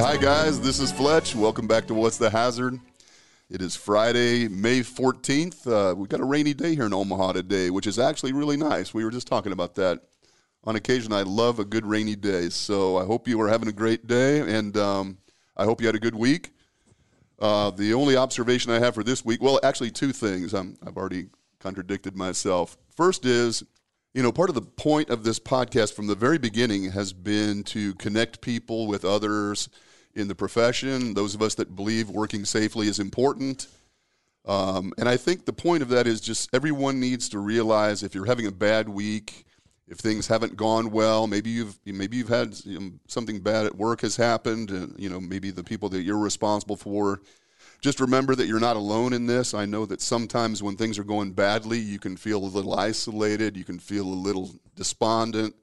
Hi, guys. This is Fletch. Welcome back to What's the Hazard? It is Friday, May 14th. Uh, we've got a rainy day here in Omaha today, which is actually really nice. We were just talking about that. On occasion, I love a good rainy day. So I hope you are having a great day, and um, I hope you had a good week. Uh, the only observation I have for this week, well, actually, two things. i I've already contradicted myself. First is, you know, part of the point of this podcast from the very beginning has been to connect people with others in the profession, those of us that believe working safely is important. Um, and I think the point of that is just everyone needs to realize if you're having a bad week, if things haven't gone well, maybe you've maybe you've had something bad at work has happened, and you know maybe the people that you're responsible for. Just remember that you're not alone in this. I know that sometimes when things are going badly, you can feel a little isolated, you can feel a little despondent.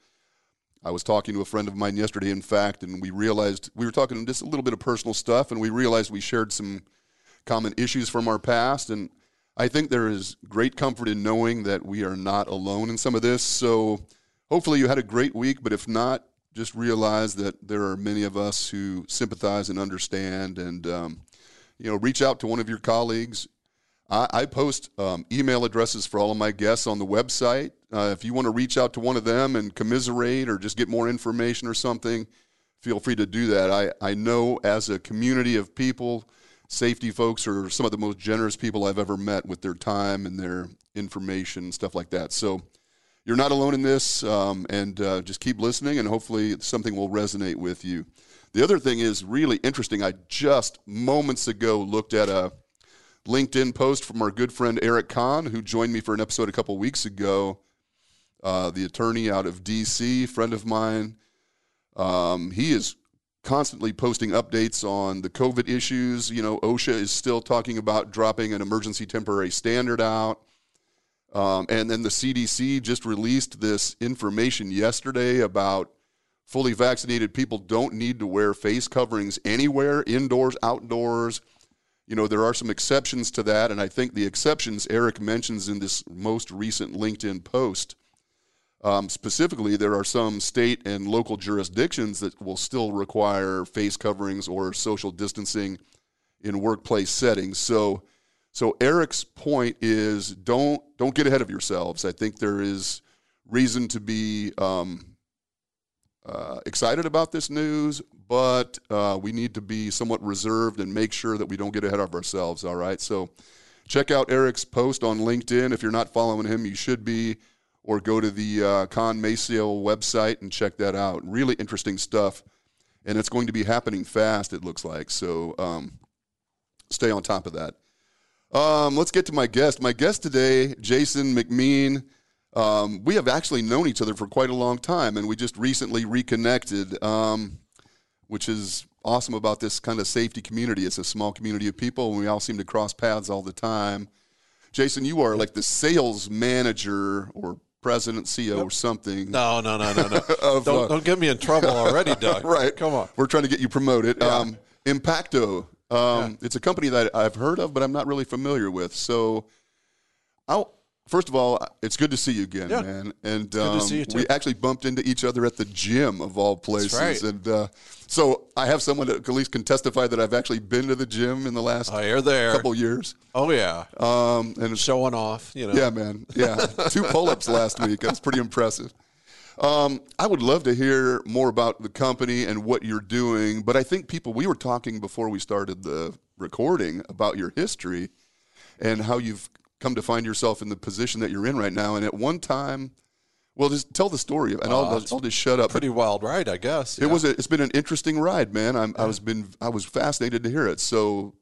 I was talking to a friend of mine yesterday, in fact, and we realized we were talking just a little bit of personal stuff, and we realized we shared some common issues from our past. And I think there is great comfort in knowing that we are not alone in some of this. So hopefully you had a great week, but if not, just realize that there are many of us who sympathize and understand, and um, you know, reach out to one of your colleagues. I, I post um, email addresses for all of my guests on the website. Uh, if you want to reach out to one of them and commiserate or just get more information or something, feel free to do that. I, I know as a community of people, safety folks are some of the most generous people I've ever met with their time and their information, and stuff like that. So you're not alone in this, um, and uh, just keep listening, and hopefully something will resonate with you. The other thing is really interesting. I just moments ago looked at a LinkedIn post from our good friend Eric Conn, who joined me for an episode a couple weeks ago. Uh, the attorney out of D.C., friend of mine. Um, he is constantly posting updates on the COVID issues. You know, OSHA is still talking about dropping an emergency temporary standard out. Um, and then the CDC just released this information yesterday about fully vaccinated people don't need to wear face coverings anywhere, indoors, outdoors. You know, there are some exceptions to that. And I think the exceptions Eric mentions in this most recent LinkedIn post. Um, specifically, there are some state and local jurisdictions that will still require face coverings or social distancing in workplace settings. So, so Eric's point is don't don't get ahead of yourselves. I think there is reason to be um, uh, excited about this news, but uh, we need to be somewhat reserved and make sure that we don't get ahead of ourselves. All right, so check out Eric's post on LinkedIn. If you're not following him, you should be, or go to the uh, Conn Maciel website and check that out. Really interesting stuff, and it's going to be happening fast. It looks like so. Um, stay on top of that. Um, let's get to my guest. My guest today, Jason McMeen. Um, we have actually known each other for quite a long time, and we just recently reconnected, um, which is awesome about this kind of safety community. It's a small community of people, and we all seem to cross paths all the time. Jason, you are like the sales manager or president, CEO, or something. No, no, no, no, no. of, don't, uh, don't get me in trouble already, Doug. right. Come on. We're trying to get you promoted. Yeah. Um, Impacto um, yeah. It's a company that I've heard of, but I'm not really familiar with. So, I'll, first of all, it's good to see you again, yeah. man. And um, we actually bumped into each other at the gym of all places. Right. And uh, so I have someone that at least can testify that I've actually been to the gym in the last oh, you're there. couple years. Oh yeah. Um, and showing off, you know. Yeah, man. Yeah, two pull-ups last week. That's pretty impressive. Um, I would love to hear more about the company and what you're doing, but I think people, we were talking before we started the recording about your history and how you've come to find yourself in the position that you're in right now. And at one time, well, just tell the story, and uh, I'll, I'll, just shut up. Pretty wild ride, I guess. Yeah. It was. A, it's been an interesting ride, man. I'm, yeah. I was been. I was fascinated to hear it. So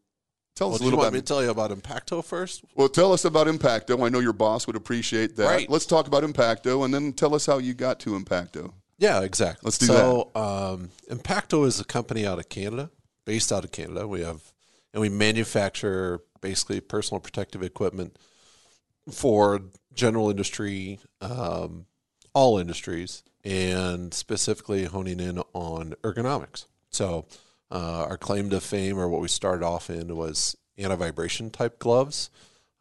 Tell well, us a little bit. about. me to tell you about Impacto first? Well, tell us about Impacto. I know your boss would appreciate that. Right. Let's talk about Impacto, and then tell us how you got to Impacto. Yeah, exactly. Let's do so, that. So, um, Impacto is a company out of Canada, based out of Canada. We have, and we manufacture basically personal protective equipment for general industry, um, all industries, and specifically honing in on ergonomics. So, uh, our claim to fame, or what we started off in, was anti vibration type gloves.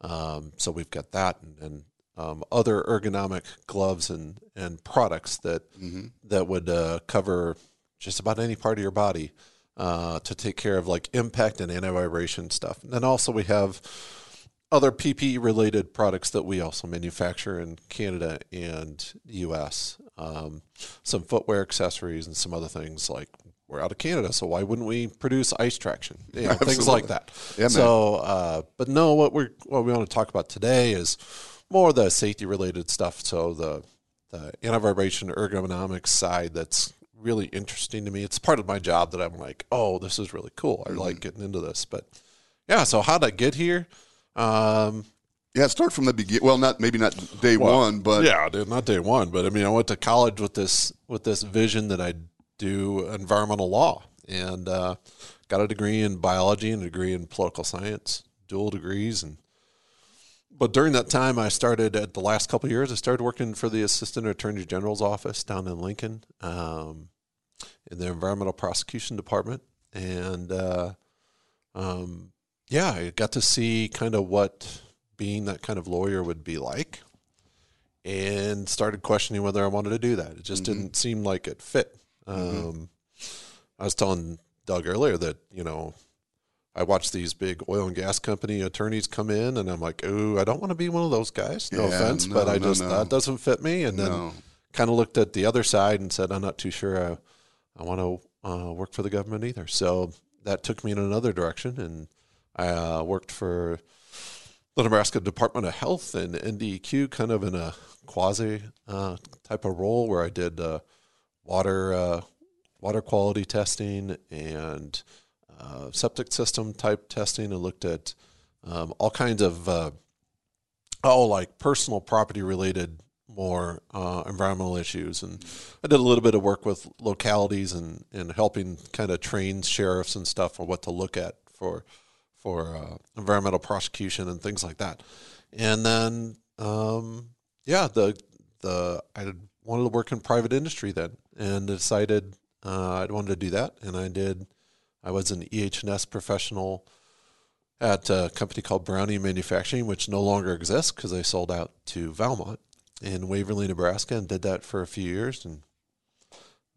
Um, so we've got that and, and um, other ergonomic gloves and, and products that mm-hmm. that would uh, cover just about any part of your body. Uh, to take care of like impact and anti vibration stuff. And then also we have other PPE related products that we also manufacture in Canada and US. Um, some footwear accessories and some other things like we're out of Canada, so why wouldn't we produce ice traction? You know, things like that. Yeah, so, uh, but no, what we're what we want to talk about today is more the safety related stuff. So the the anti vibration ergonomics side that's really interesting to me. It's part of my job that I'm like, oh, this is really cool. I like getting into this. But yeah, so how did I get here? Um, Yeah, start from the beginning. Well, not maybe not day well, one, but yeah, dude, not day one, but I mean, I went to college with this with this vision that I'd do environmental law and uh, got a degree in biology and a degree in political science, dual degrees, and but during that time, I started at the last couple of years. I started working for the Assistant Attorney General's office down in Lincoln, um, in the Environmental Prosecution Department, and uh, um, yeah, I got to see kind of what being that kind of lawyer would be like, and started questioning whether I wanted to do that. It just didn't seem like it fit. Um, I was telling Doug earlier that you know I watch these big oil and gas company attorneys come in, and I'm like, oh, I don't want to be one of those guys. No Yeah, offense, no, but I no, just that doesn't fit me. And then kind of looked at the other side and said, I'm not too sure I, I want to uh, work for the government either. So that took me in another direction, and I uh, worked for the Nebraska Department of Health and NDEQ, kind of in a quasi uh, type of role where I did uh, water uh, water quality testing and uh, septic system type testing, and looked at um, all kinds of oh like personal property related more uh, environmental issues and I did a little bit of work with localities and, and helping kind of train sheriffs and stuff on what to look at for for uh, environmental prosecution and things like that. And then, um, yeah, the the I wanted to work in private industry then, and decided uh, I wanted to do that, and I did. I was an EH&S professional at a company called Brownie Manufacturing, which no longer exists because they sold out to Valmont in Waverly, Nebraska, and did that for a few years, and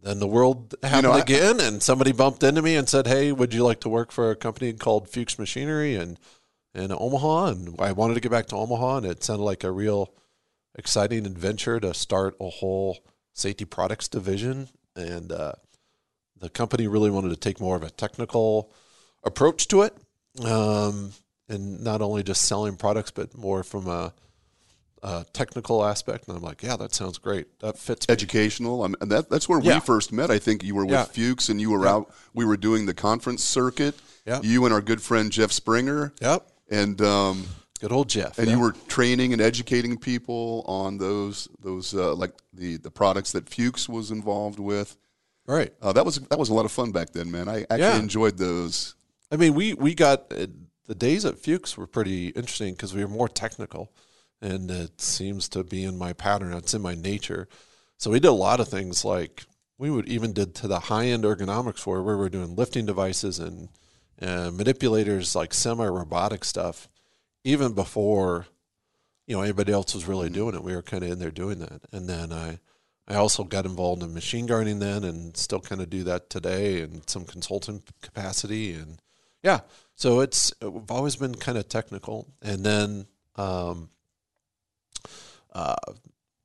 then the world happened I- again, and somebody bumped into me and said, "Hey, would you like to work for a company called Fuchs Machinery and in Omaha?" And I wanted to get back to Omaha, and it sounded like a real exciting adventure to start a whole safety products division. And uh, the company really wanted to take more of a technical approach to it, um, and not only just selling products, but more from a, a technical aspect. And I'm like, "Yeah, that sounds great. That fits." me." educational. And that, that's where Yeah. we first met. I think you were with Yeah. Fuchs, and you were out. We were doing the conference circuit. Yeah. You and our good friend Jeff Springer, Yep. and um, Good old Jeff. and you were training and educating people on those those uh, like the the products that Fuchs was involved with. right. Uh, that was that was a lot of fun back then, man. I actually Yeah. enjoyed those. I mean, we we got uh, the days at Fuchs were pretty interesting because we were more technical, and it seems to be in my pattern. It's in my nature. So we did a lot of things like we would even did to the high end ergonomics for where we were doing lifting devices and uh, manipulators like semi robotic stuff, even before you know anybody else was really doing it. We were kind of in there doing that, and then I. I also got involved in machine guarding then, and still kind of do that today, and some consultant capacity, and yeah. So it's we've always been kind of technical, and then um, uh,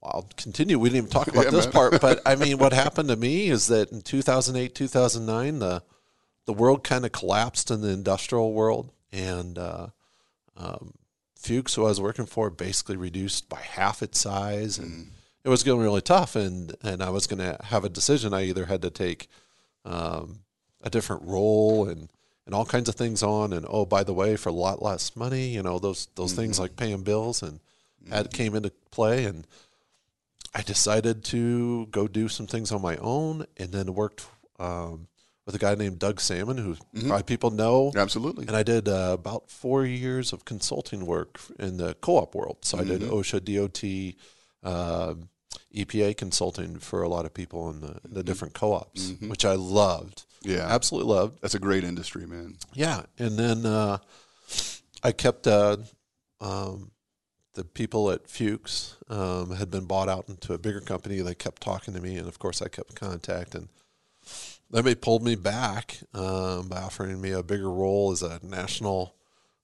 I'll continue. We didn't even talk about Yeah, this man. part, but I mean, what happened to me is that in 2008, 2009, the the world kind of collapsed in the industrial world, and uh, um, Fuchs, who I was working for, basically reduced by half its size, and it was getting really tough. And and I was going to have a decision. I either had to take um, a different role and and all kinds of things on, and oh, by the way, for a lot less money, you know, those those things like paying bills and that came into play, and I decided to go do some things on my own, and then worked um, with a guy named Doug Salmon, who probably people know. Absolutely. And I did uh, about four years of consulting work in the co-op world. So I did OSHA, DOT, um EPA consulting for a lot of people in the, the different co-ops, which I loved. Yeah. absolutely loved. That's a great industry, man. Yeah, and then uh, I kept uh, um, the people at Fuchs um, had been bought out into a bigger company. They kept talking to me, and of course, I kept contact. And then they pulled me back um, by offering me a bigger role as a national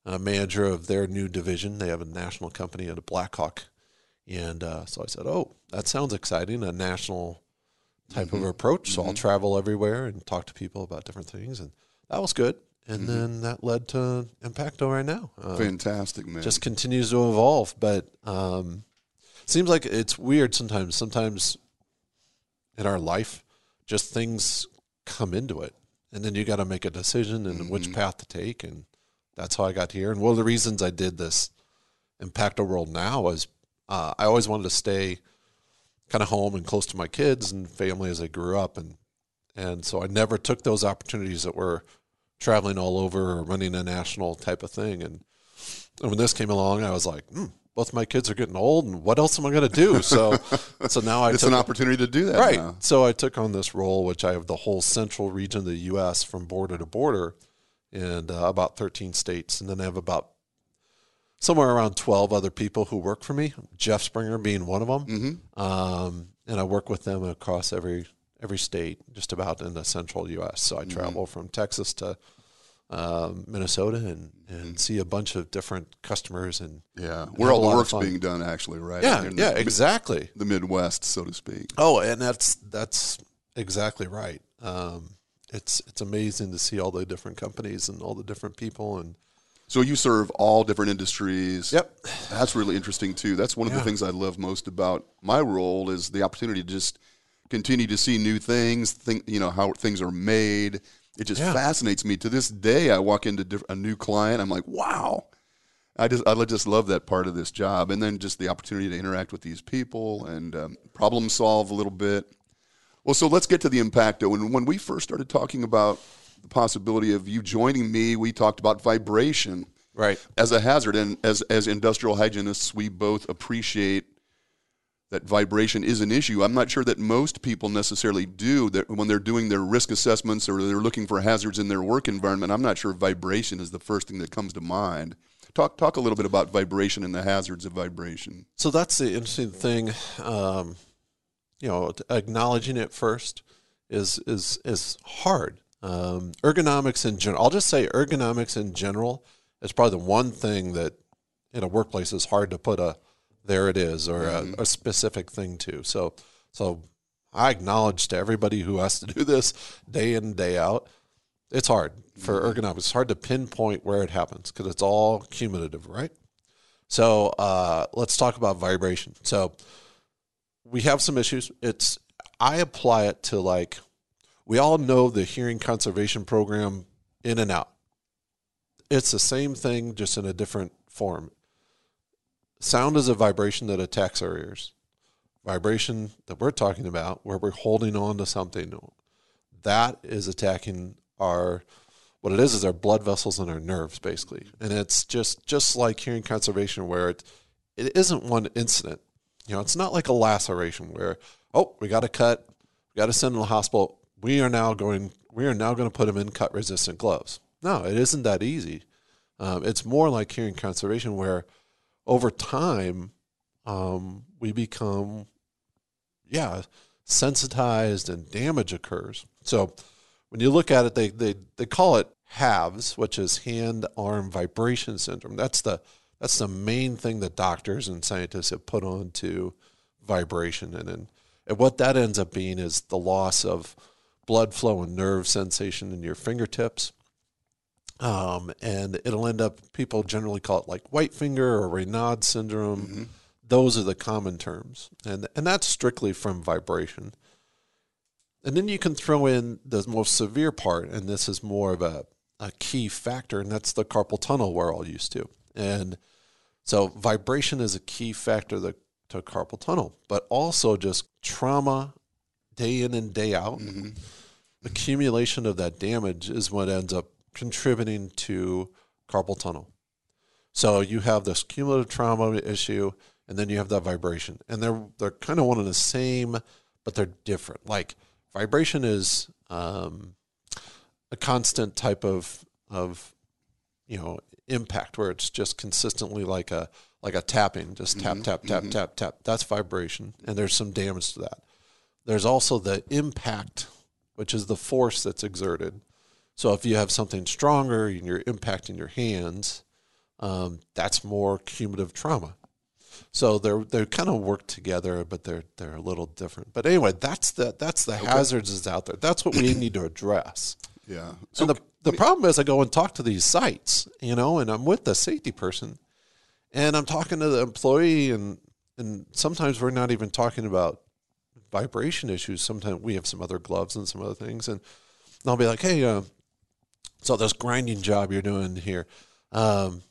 uh, manager of their new division. They have a national company at a Blackhawk, and uh, so I said, "Oh, that sounds exciting! A national type of approach." So I'll travel everywhere and talk to people about different things, and that was good. And then that led to Impacto right now. Um, Fantastic, man. just continues to evolve. But um, seems like it's weird sometimes. Sometimes in our life, just things come into it, and then you got to make a decision and which path to take. And that's how I got here. And one of the reasons I did this Impacto World now was uh, I always wanted to stay kind of home and close to my kids and family as I grew up, and and so I never took those opportunities that were traveling all over or running a national type of thing. And, and when this came along, I was like, hmm, both my kids are getting old, and what else am I going to do? So, so now I it's took an opportunity to do that. right. now. So I took on this role, which I have the whole central region of the U.S. from border to border, and uh, about 13 states, and then I have about somewhere around 12 other people who work for me. Jeff Springer being one of them, Mm-hmm. um, and I work with them across every every state, just about in the central U.S. So I Mm-hmm. travel from Texas to um, Minnesota and, and see a bunch of different customers and Yeah, where all the work's being done, actually, right? yeah, In yeah, the, exactly. the Midwest, so to speak. Oh, and that's that's exactly right. Um, it's it's amazing to see all the different companies and all the different people and So you serve all different industries. Yep. That's really interesting too. That's one of the things I love most about my role is the opportunity to just continue to see new things, think you know how things are made. It just Yeah. fascinates me. To this day, I walk into a new client, I'm like, wow. I just I just love that part of this job, and then just the opportunity to interact with these people and um, problem solve a little bit. Well, so let's get to the impacto. And when we first started talking about the possibility of you joining me, we talked about vibration right. as a hazard. And as as industrial hygienists, we both appreciate that vibration is an issue. I'm not sure that most people necessarily do that when they're doing their risk assessments or they're looking for hazards in their work environment. I'm not sure vibration is the first thing that comes to mind. Talk talk a little bit about vibration and the hazards of vibration. So that's the interesting thing. Um, you know, acknowledging it first is is is hard. Um, ergonomics in general. I'll just say ergonomics in general is probably the one thing that in a workplace is hard to put a there it is or a, a specific thing to. So so I acknowledge to everybody who has to do this day in day out. It's hard for ergonomics. It's hard to pinpoint where it happens because it's all cumulative, right? So uh, let's talk about vibration. So we have some issues. It's I apply it to like we all know the hearing conservation program in and out. It's the same thing, just in a different form. Sound is a vibration that attacks our ears. Vibration that we're talking about, where we're holding on to something, that is attacking our what it is is our blood vessels and our nerves basically. And it's just just like hearing conservation where it it isn't one incident. You know it's not like a laceration where oh we got to cut we got to send him to the hospital. We are now going we are now going to put him in cut resistant gloves. No it isn't that easy. Um, it's more like hearing conservation where over time um, we become yeah sensitized and damage occurs so when you look at it, they, they, they call it HAVS, which is hand arm vibration syndrome. That's the that's the main thing that doctors and scientists have put on to vibration, and, and and what that ends up being is the loss of blood flow and nerve sensation in your fingertips. Um, and it'll end up people generally call it like white finger or Raynaud syndrome. Those are the common terms, and and that's strictly from vibration. And then you can throw in the most severe part, and this is more of a, a key factor, and that's the carpal tunnel we're all used to. And so vibration is a key factor that, to carpal tunnel, but also just trauma day in and day out. Accumulation of that damage is what ends up contributing to carpal tunnel. So you have this cumulative trauma issue, and then you have that vibration, and they're they're kind of one and the same, but they're different. Like vibration is um, a constant type of of you know impact where it's just consistently like a like a tapping, just tap tap tap tap tap. That's vibration, and there's some damage to that. There's also the impact which is the force that's exerted. So if you have something stronger and you're impacting your hands, um, that's more cumulative trauma. So they're they kind of work together, but they're they're a little different. But anyway, that's the that's the hazards is out there. That's what we need to address. Yeah. So and the the problem is, I go and talk to these sites, you know, and I'm with the safety person, and I'm talking to the employee, and and sometimes we're not even talking about vibration issues. Sometimes we have some other gloves and some other things, and I'll be like, hey, uh, so this grinding job you're doing here. Um,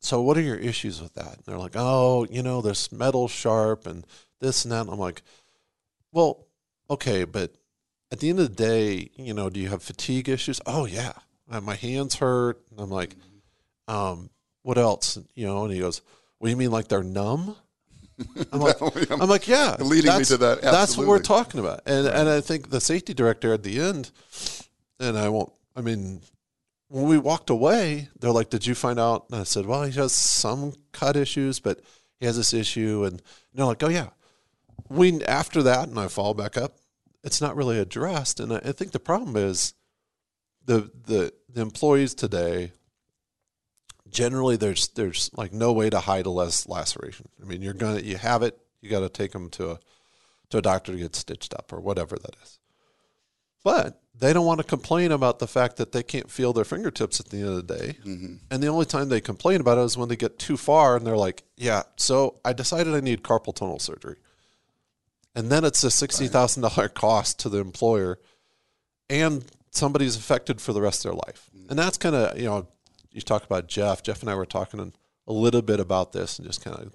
so what are your issues with that? And they're like, oh, you know, this metal sharp and this and that. And I'm like, well, okay, but at the end of the day, you know, do you have fatigue issues? Oh yeah, uh, my hands hurt. And I'm like, um, what else? You know, and he goes, what do you mean like they're numb? I'm like, I'm like, yeah, leading me to that. Absolutely. That's what we're talking about. And and I think the safety director at the end, and I won't. I mean, when we walked away, they're like, "Did you find out?" And I said, "Well, he has some cut issues, but he has this issue." And they're like, "Oh yeah." We after that, and I fall back up. It's not really addressed, and I, I think the problem is the the the employees today. Generally, there's there's like no way to hide a less laceration. I mean, you're gonna you have it. You got to take them to a to a doctor to get stitched up or whatever that is. But they don't want to complain about the fact that they can't feel their fingertips at the end of the day. Mm-hmm. And the only time they complain about it is when they get too far and they're like, yeah, so I decided I need carpal tunnel surgery. And then it's a $60,000 cost to the employer and somebody's affected for the rest of their life. Mm-hmm. And that's kind of, you know, you talk about Jeff. Jeff and I were talking a little bit about this and just kind of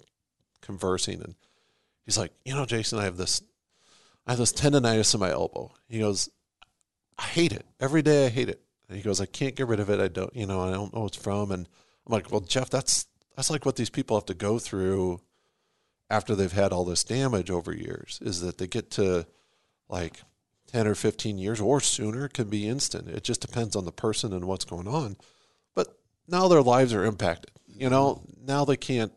conversing. And he's like, you know, Jason, I have this, I have this tendonitis in my elbow. He goes, I hate it. Every day I hate it. And he goes, I can't get rid of it. I don't, you know, I don't know what's from. And I'm like, well, Jeff, that's, that's like what these people have to go through after they've had all this damage over years is that they get to like 10 or 15 years or sooner can be instant. It just depends on the person and what's going on. But now their lives are impacted. You know, now they can't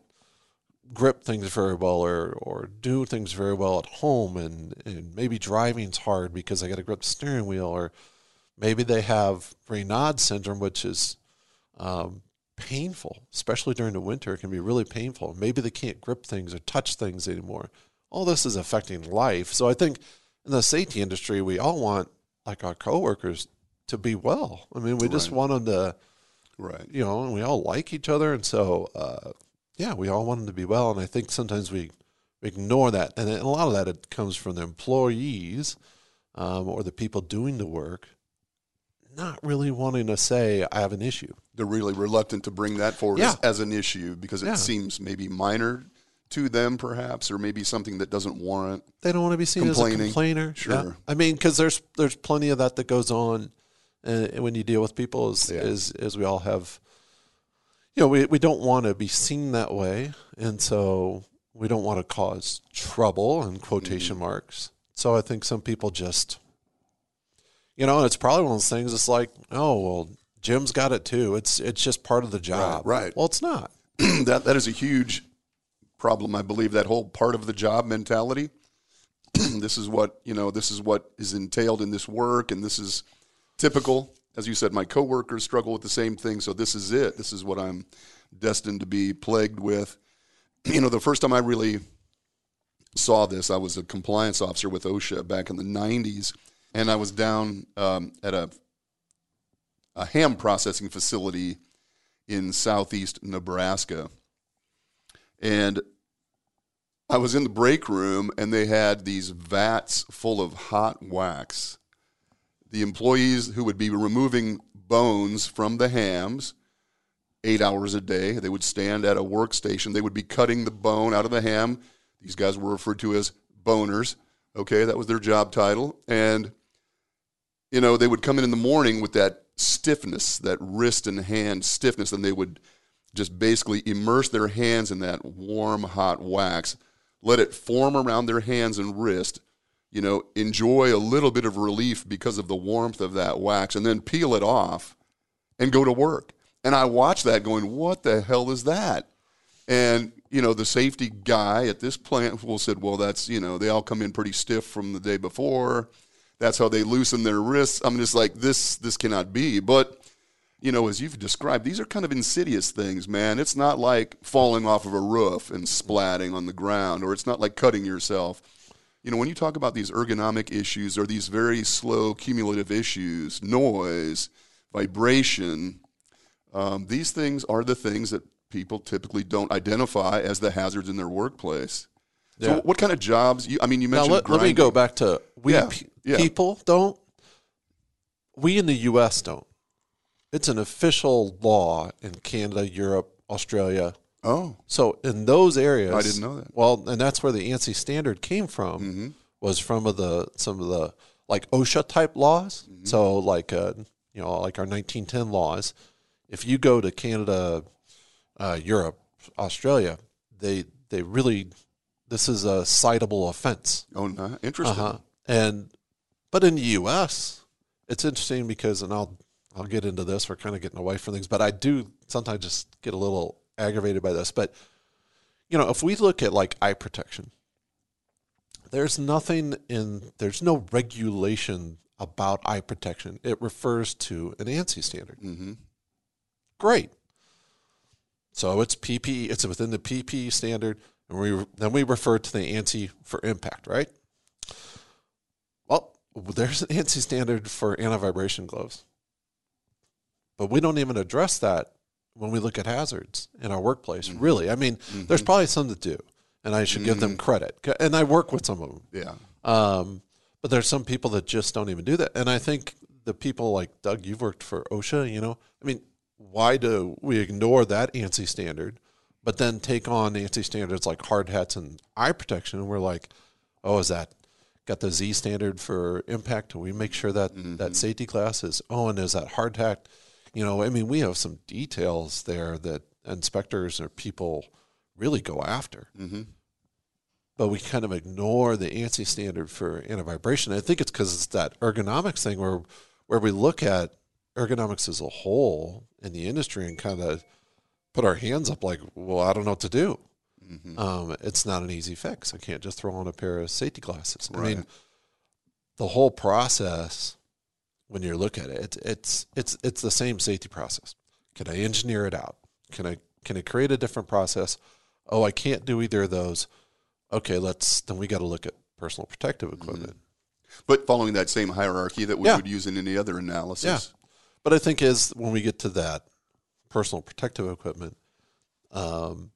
grip things very well or, or do things very well at home and, and maybe driving's hard because I got to grip the steering wheel or maybe they have Raynaud syndrome, which is um, painful, especially during the winter. It can be really painful. Maybe they can't grip things or touch things anymore. All this is affecting life. So I think in the safety industry, we all want like our coworkers to be well. I mean, we right. just want them to, right? You know, and we all like each other, and so uh, yeah, we all want them to be well, and I think sometimes we ignore that, and a lot of that it comes from the employees um, or the people doing the work not really wanting to say I have an issue. They're really reluctant to bring that forward yeah. as, as, an issue because it yeah. seems maybe minor to them, perhaps, or maybe something that doesn't warrant. They don't want to be seen as a complainer. Sure. Yeah. I mean, because there's there's plenty of that that goes on, uh, when you deal with people, as as as we all have you know, we, we don't want to be seen that way. And so we don't want to cause trouble in quotation mm-hmm. marks. So I think some people just, you know, it's probably one of those things. It's like, oh, well, Jim's got it too. It's, it's just part of the job. Right. right. Well, it's not. that, that is a huge problem. I believe that whole part of the job mentality. this is what, you know, this is what is entailed in this work. And this is typical as you said, my coworkers struggle with the same thing. So this is it. This is what I'm destined to be plagued with. You know, the first time I really saw this, I was a compliance officer with OSHA back in the 90s, and I was down um, at a a ham processing facility in southeast Nebraska, and I was in the break room, and they had these vats full of hot wax the employees who would be removing bones from the hams eight hours a day. They would stand at a workstation. They would be cutting the bone out of the ham. These guys were referred to as boners. Okay, that was their job title. And, you know, they would come in in the morning with that stiffness, that wrist and hand stiffness, and they would just basically immerse their hands in that warm, hot wax, let it form around their hands and wrist you know, enjoy a little bit of relief because of the warmth of that wax and then peel it off and go to work. And I watched that going, what the hell is that? And, you know, the safety guy at this plant will said, well, that's, you know, they all come in pretty stiff from the day before. that's how they loosen their wrists. I'm just like this. This cannot be. But you know, as you've described, these are kind of insidious things, man. It's not like falling off of a roof and splatting on the ground, or it's not like cutting yourself. You know, when you talk about these ergonomic issues or these very slow cumulative issues, noise, vibration, um, these things are the things that people typically don't identify as the hazards in their workplace. So, what kind of jobs? You, I mean, you Now mentioned let, let me go back to we Yeah, pe- yeah. people don't. We in the U.S. don't. It's an official law in Canada, Europe, Australia. Oh, So in those areas, I didn't know that. Well, and that's where the ANSI standard came from. Mm-hmm. Was from of the some of the like OSHA type laws. Mm-hmm. So like uh, you know like our 1910 laws. If you go to Canada, uh, Europe, Australia, they they really this is a citable offense. oh, no. interesting. Uh-huh. And but in the U.S., it's interesting because, and I'll I'll get into this. We're kind of getting away from things, but I do sometimes just get a little aggravated by this. But you know, if we look at like eye protection, there's nothing in there's no regulation about eye protection. It refers to an ANSI standard. Mm-hmm. Great. So it's PPE. It's within the PPE standard, and we then we refer to the ANSI for impact, right? Well, there's an ANSI standard for anti-vibration gloves, but we don't even address that when we look at hazards in our workplace. Mm-hmm. Really, I mean, mm-hmm. there's probably some that do, and I should give them mm-hmm. credit. And I work with some of them. Yeah. Um, but there's some people that just don't even do that. And I think the people like Doug, you've worked for OSHA, you know, I mean, why do we ignore that ANSI standard, but then take on ANSI standards like hard hats and eye protection? And we're like, oh, is that got the Z standard for impact? And we make sure that that safety class is, oh, and is that hard hat? You know, I mean, we have some details there that inspectors or people really go after Mm-hmm. but we kind of ignore the ANSI standard for anti-vibration. I think it's because it's that ergonomics thing where where we look at ergonomics as a whole in the industry and kind of put our hands up like, well, I don't know what to do. Mm-hmm. Um, it's not an easy fix. I can't just throw on a pair of safety glasses. I mean, the whole process when you look at it, it's it's it's it's the same safety process. Can I engineer it out? Can I can I create a different process? Oh, I can't do either of those. Okay, let's then we got to look at personal protective equipment. But following that same hierarchy that we Yeah. would use in any other analysis. Yeah. But I think is when we get to that personal protective equipment, um,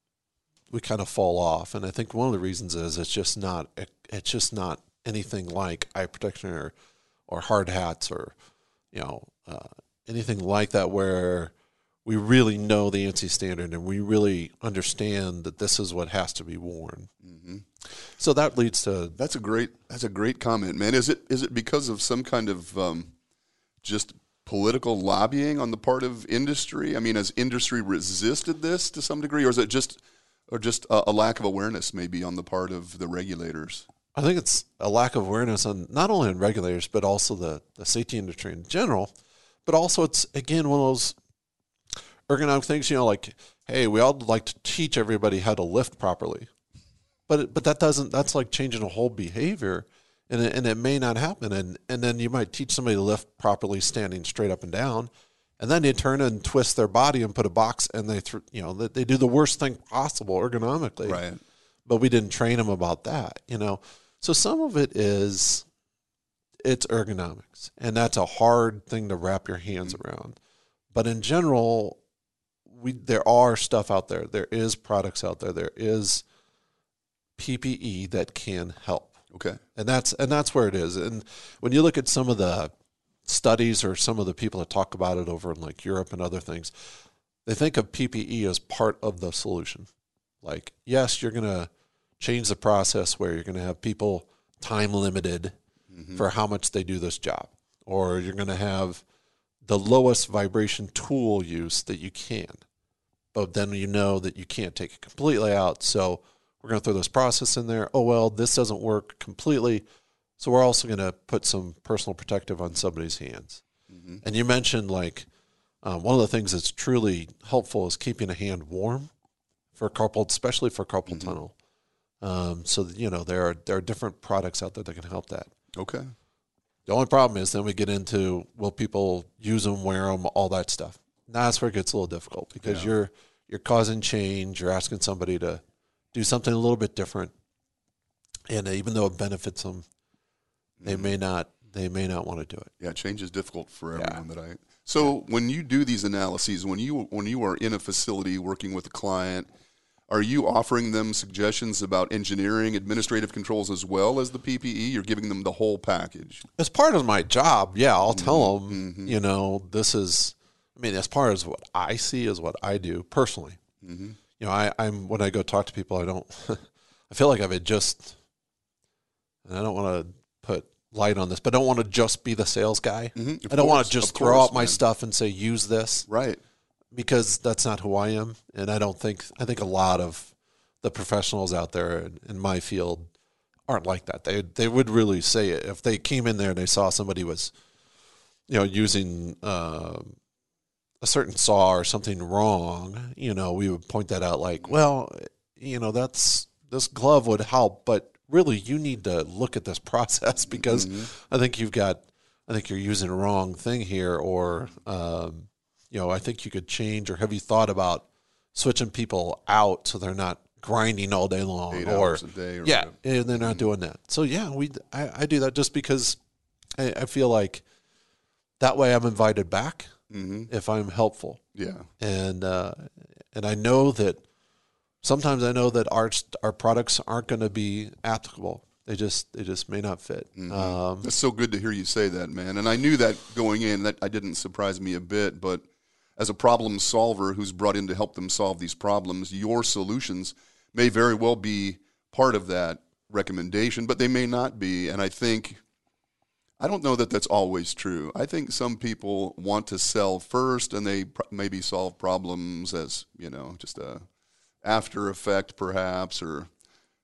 we kind of fall off, and I think one of the reasons is it's just not it's just not anything like eye protection or or hard hats or you know uh, anything like that where we really know the ANSI standard and we really understand that this is what has to be worn. Mm-hmm. So that leads to That's a great. That's a great comment, man. Is it is it because of some kind of um, just political lobbying on the part of industry? I mean, has industry resisted this to some degree, or is it just or just a, a lack of awareness maybe on the part of the regulators? I think it's a lack of awareness on not only on regulators but also the, the safety industry in general. But also, it's again one of those ergonomic things. You know, like hey, we all like to teach everybody how to lift properly, but but that doesn't. That's like changing a whole behavior, and it, and it may not happen. And and then you might teach somebody to lift properly, standing straight up and down, and then they turn and twist their body and put a box, and they th- you know they, they do the worst thing possible ergonomically Right. but we didn't train them about that, you know. So some of it is it's ergonomics, and that's a hard thing to wrap your hands mm-hmm. around. But in general, we there are stuff out there. There is products out there. There is PPE that can help Okay. and that's and that's where it is. And when you look at some of the studies or some of the people that talk about it over in like Europe and other things, they think of PPE as part of the solution. Like, yes, you're going to change the process where you're going to have people time limited mm-hmm. for how much they do this job, or you're going to have the lowest vibration tool use that you can. But then you know that you can't take it completely out. So we're going to throw this process in there. Oh, well, this doesn't work completely. So we're also going to put some personal protective on somebody's hands. Mm-hmm. And you mentioned like um, one of the things that's truly helpful is keeping a hand warm for carpal, especially for carpal mm-hmm. tunnel. Um, so that, you know there are there are different products out there that can help that. Okay. The only problem is then we get into will people use them, wear them, all that stuff. That's where it gets a little difficult because Yeah. you're you're causing change. You're asking somebody to do something a little bit different, and even though it benefits them, they Mm-hmm. may not they may not want to do it. Yeah, change is difficult for Yeah. everyone that I. So when you do these analyses, when you when you are in a facility working with a client, are you offering them suggestions about engineering, administrative controls as well as the PPE? You're giving them the whole package. as part of my job, yeah, I'll tell Mm-hmm. them, you know, this is, I mean, as part as what I see is what I do personally. Mm-hmm. You know, I, I'm, when I go talk to people, I don't, I feel like I've just, and I don't want to put light on this, but I don't want to just be the sales guy. Mhm, I don't want to just throw course, out my man. stuff and say, use this Right. Because that's not who I am. And I don't think, I think a lot of the professionals out there in, in my field aren't like that. They, they would really say it. If they came in there and they saw somebody was, you know, using uh, a certain saw or something wrong, you know, we would point that out like, well, you know, that's, this glove would help, but really you need to look at this process because I think you've got, I think you're using the wrong thing here, or, um, you know, I think you could change, or have you thought about switching people out so they're not grinding all day long, Eight or hours a day. Or yeah, whatever. and they're not doing that. So yeah, we I, I do that just because I, I feel like that way I'm invited back Mhm. if I'm helpful, Yeah. and uh, and I know that sometimes I know that our our products aren't going to be applicable. They just they just may not fit. Mm-hmm. Um, That's so good to hear you say that, man. And I knew that going in. That I didn't surprise me a bit. But as a problem solver who's brought in to help them solve these problems, your solutions may very well be part of that recommendation, but they may not be. And I think I don't know that that's always true. I think some people want to sell first, and they pr- maybe solve problems as you know just a after effect, perhaps, or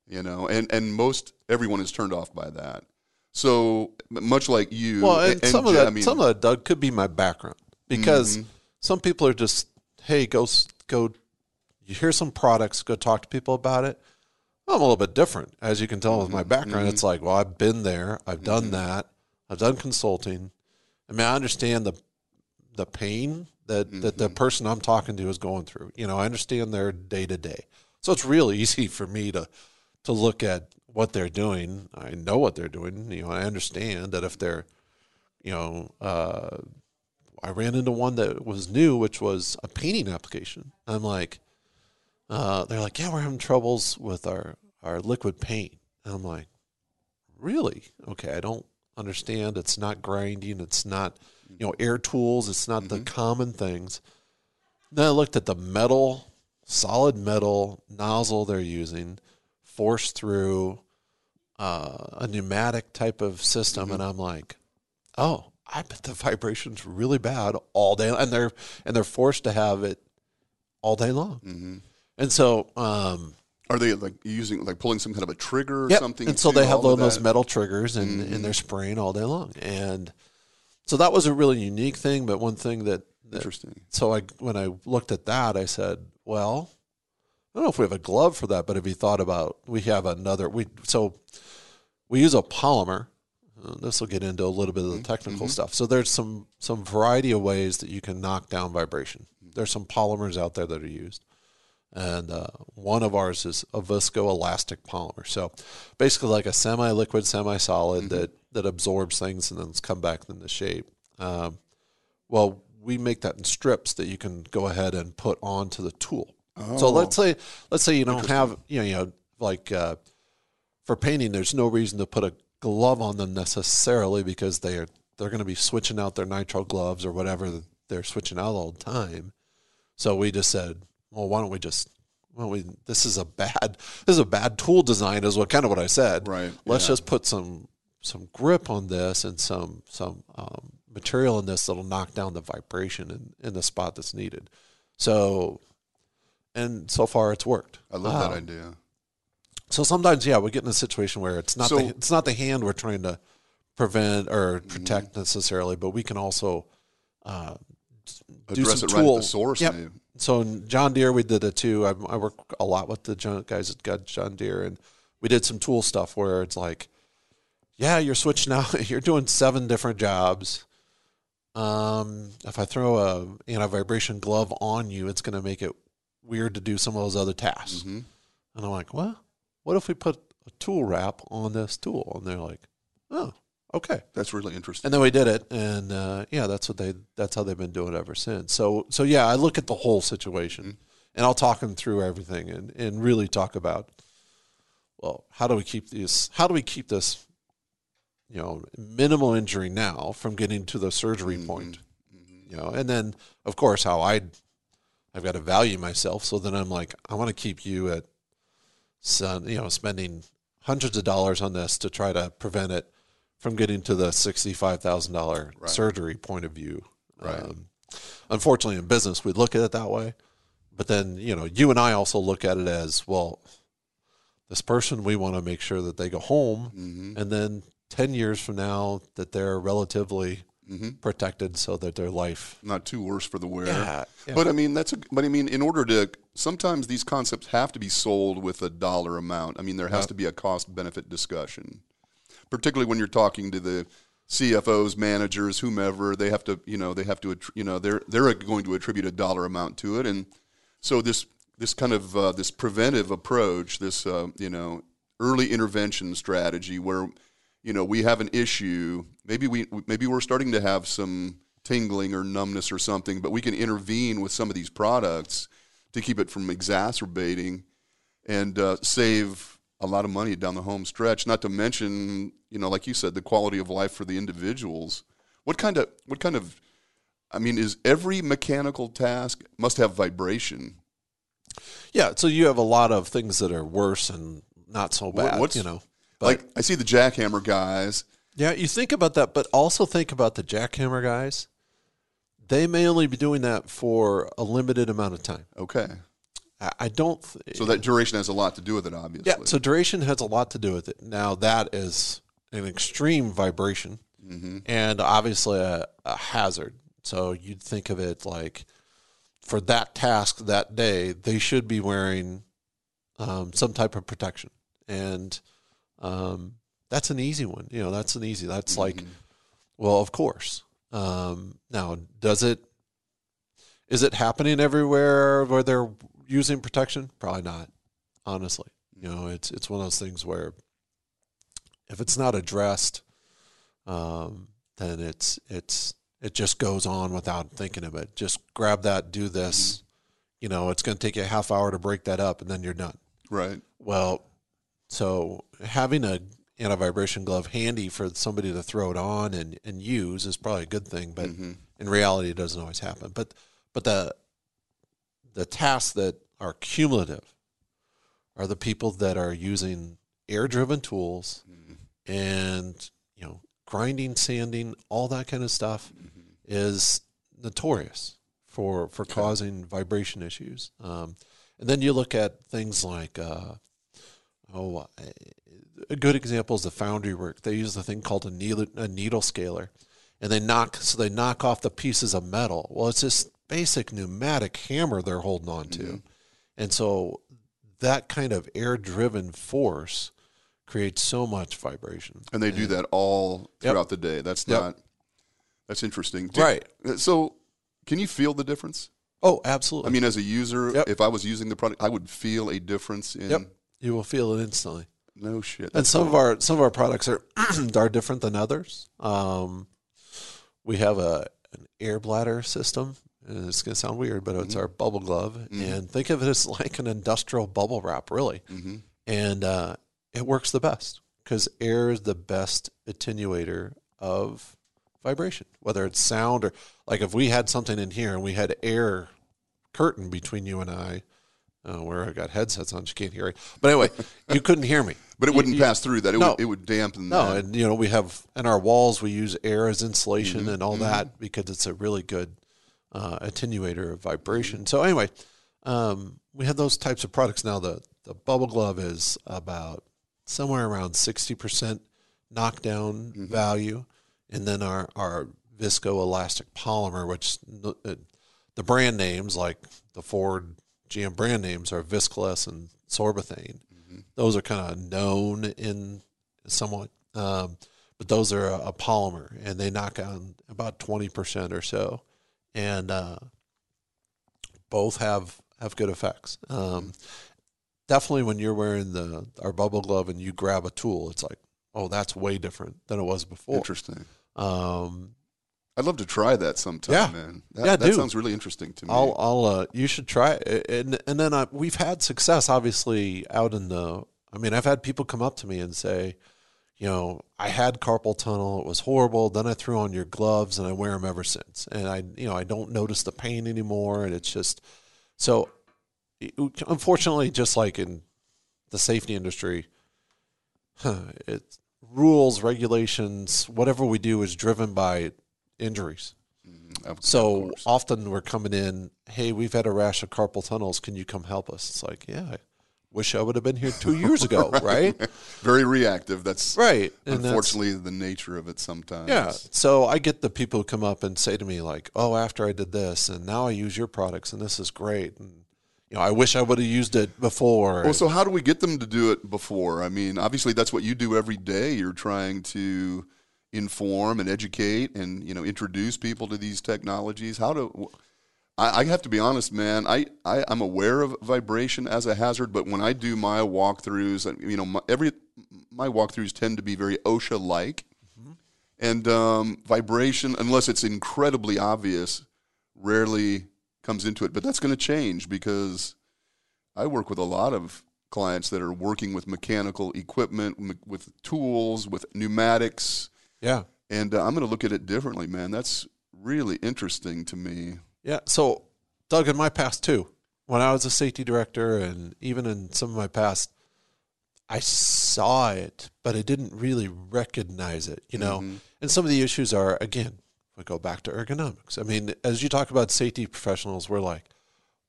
you know, and and most everyone is turned off by that. So much like you, Well, and, some of that, I mean, some of that, Doug, could be my background because Mm-hmm. Some people are just, hey, go go. You hear some products, go talk to people about it. I'm a little bit different, as you can tell with Mm-hmm. my background. It's like, well, I've been there, I've done that, I've done consulting. I mean, I understand the the pain that that Mm-hmm. the person I'm talking to is going through. You know, I understand their day to day, so it's really easy for me to to look at what they're doing. I know what they're doing. You know, I understand that if they're, you know, uh, I ran into one that was new, which was a painting application. I'm like, uh, they're like, yeah, we're having troubles with our our liquid paint. And I'm like, really? Okay, I don't understand. It's not grinding. It's not, you know, air tools. It's not the common things. Then I looked at the metal, solid metal nozzle they're using, forced through uh, a pneumatic type of system, and I'm like, oh, I bet the vibration's really bad all day, and they're and they're forced to have it all day long. Mm-hmm. And so, um, are they like using like pulling some kind of a trigger or Yep. something? And so they have all those metal triggers and, and they're spraying all day long. And so that was a really unique thing. But one thing that, that Interesting. so I when I looked at that, I said, well, I don't know if we have a glove for that, but have you thought about we have another we so we use a polymer. Uh, this will get into a little bit of the technical stuff. So there's some some variety of ways that you can knock down vibration. There's some polymers out there that are used, and uh, one of ours is a viscoelastic polymer. So basically, like a semi-liquid, semi-solid that that absorbs things and then it's come back into shape. Um, well, we make that in strips that you can go ahead and put onto the tool. So let's say let's say you don't have you know, you know like uh, for painting, there's no reason to put a glove on them necessarily because they are they're going to be switching out their nitro gloves or whatever they're switching out all the time. So we just said, well, why don't we just well, we this is a bad this is a bad tool design is what kind of what I said. Right, Let's yeah. just put some some grip on this and some some um, material in this that'll knock down the vibration in, in the spot that's needed. So, and so far it's worked. I love Um, that idea. So sometimes, yeah, we get in a situation where it's not So- the, it's not the hand we're trying to prevent or protect necessarily, but we can also uh, do Address some it right at the tool- source. Yep. maybe. So in John Deere, we did it too. I, I work a lot with the John, guys at got John Deere, and we did some tool stuff where it's like yeah, you're switching out. You're doing seven different jobs. Um, if I throw a anti-vibration glove on you, it's going to make it weird to do some of those other tasks. hmm And I'm like, well, what if we put a tool wrap on this tool? And they're like, oh, okay. That's really interesting. And then we did it, and uh, yeah, that's what they that's how they've been doing it ever since. So so yeah, I look at the whole situation, mm-hmm. and I'll talk them through everything, and and really talk about, well, how do we keep these? How do we keep this, you know, minimal injury now from getting to the surgery mm-hmm. point, mm-hmm. you know, and then of course how I, I've got to value myself, so then I'm like, I want to keep you at, some, you know, spending hundreds of dollars on this to try to prevent it from getting to the sixty-five thousand dollar surgery point of view. Right. Um, unfortunately, in business, we look at it that way, but then you know, you and I also look at it as well. This person, we want to make sure that they go home, hmm and then ten years from now, that they're relatively hmm protected, so that their life. Not too worse for the wearer. Yeah, yeah. But I mean, that's a. But I mean, in order to sometimes these concepts have to be sold with a dollar amount. I mean, there has Yep. to be a cost benefit discussion, particularly when you're talking to the CFOs, managers, whomever. They have to, you know, they have to, you know, they're they're going to attribute a dollar amount to it, and so this this kind of uh, this preventive approach, this uh, you know early intervention strategy, where you know we have an issue, maybe we maybe we're starting to have some tingling or numbness or something, but we can intervene with some of these products to keep it from exacerbating and uh, save a lot of money down the home stretch. Not to mention, you know, like you said, the quality of life for the individuals. What kind of what kind of I mean, is every mechanical task must have vibration? Yeah, so you have a lot of things that are worse and not so bad. what's- you know, but like I see the jackhammer guys. yeah, you think about that, but also think about the jackhammer guys. They may only be doing that for a limited amount of time. Okay, I, I don't. Th- so that duration has a lot to do with it, obviously. yeah, so duration has a lot to do with it. Now that is an extreme vibration hmm and obviously a, a hazard. So you'd think of it like for that task that day, they should be wearing um, some type of protection, and um, that's an easy one. You know, that's an easy. That's like, well, of course. Um, now, does it? Is it happening everywhere where they're using protection? Probably not. Honestly, you know, it's it's one of those things where if it's not addressed, um, then it's it's it just goes on without thinking of it. Just grab that, do this. You know, it's going to take you a half hour to break that up, and then you're done. right. Well, so having a anti vibration glove handy for somebody to throw it on and, and use is probably a good thing, but Mhm. in reality, it doesn't always happen. But but the the tasks that are cumulative are the people that are using air driven tools and you know grinding, sanding, all that kind of stuff is notorious for for causing vibration issues. Um, and then you look at things like uh, oh, uh, a good example is the foundry work. They use the thing called a needle, a needle scaler, and they knock so they knock off the pieces of metal. Well, it's this basic pneumatic hammer they're holding on to, mm-hmm. and so that kind of air driven force creates so much vibration. And they do that all Yep. throughout the day. That's Yep. not. That's interesting. Do- Right. Uh, so, can you feel the difference? Oh, absolutely. I mean, as a user, Yep. if I was using the product, I would feel a difference in. You will feel it instantly. No shit. And some of our some of our products are are different than others. Um, we have a an air bladder system. And it's going to sound weird, but it's our bubble glove, and think of it as like an industrial bubble wrap, really. hmm And uh, it works the best because air is the best attenuator of vibration, whether it's sound or like if we had something in here and we had air curtain between you and I, uh, where I got headsets on, you can't hear it. But anyway, you couldn't hear me. But it You- wouldn't you- pass through that. It No. would. It would dampen. no, that. and you know we have in our walls we use air as insulation Mm-hmm. and all that because it's a really good uh, attenuator of vibration. So anyway, um, we have those types of products now. The the bubble glove is about somewhere around sixty percent knockdown Mm-hmm. value, and then our our visco elastic polymer, which the, uh, the brand names like the Ford GM brand names are Viscolas and Sorbothane. Mm-hmm. Those are kind of known in somewhat. Um, but those are a, a polymer and they knock on about 20% or so. And uh, both have, have good effects. Um, definitely when you're wearing the our bubble glove and you grab a tool, it's like, oh, that's way different than it was before. Interesting. Um, I'd love to try that sometime, Yeah. man. That, Yeah, that do. sounds really interesting to me. I'll, I'll, uh, you should try it. And, and then uh, we've had success, obviously, out in the, I mean, I've had people come up to me and say, you know, I had carpal tunnel. It was horrible. Then I threw on your gloves and I wear them ever since. And I, you know, I don't notice the pain anymore. And it's just, so it- unfortunately, just like in the safety industry, huh, it rules, regulations, whatever we do is driven by injuries. Of- of So course. often we're coming in, hey, we've had a rash of carpal tunnels. Can you come help us? It's like, yeah, I wish I would have been here two years ago, right? very reactive. That's Right. And that's- unfortunately the nature of it sometimes. yeah. So I get the people who come up and say to me, like, oh, after I did this and now I use your products and this is great. And, you know, I wish I would have used it before. Well, so how do we get them to do it before? I mean, obviously that's what you do every day. You're trying to inform and educate and you know introduce people to these technologies. How do I, I have to be honest, man. I, I I'm aware of vibration as a hazard, but when I do my walkthroughs, you know, my, every my walkthroughs tend to be very OSHA like, and um, vibration, unless it's incredibly obvious, rarely comes into it. But that's going to change because I work with a lot of clients that are working with mechanical equipment, m- with tools, with pneumatics, yeah. and uh, I'm going to look at it differently, man. That's really interesting to me. Yeah. So, Doug, in my past too, when I was a safety director and even in some of my past, I saw it, but I didn't really recognize it, you know? And some of the issues are, again, if we go back to ergonomics. I mean, as you talk about safety professionals, we're like,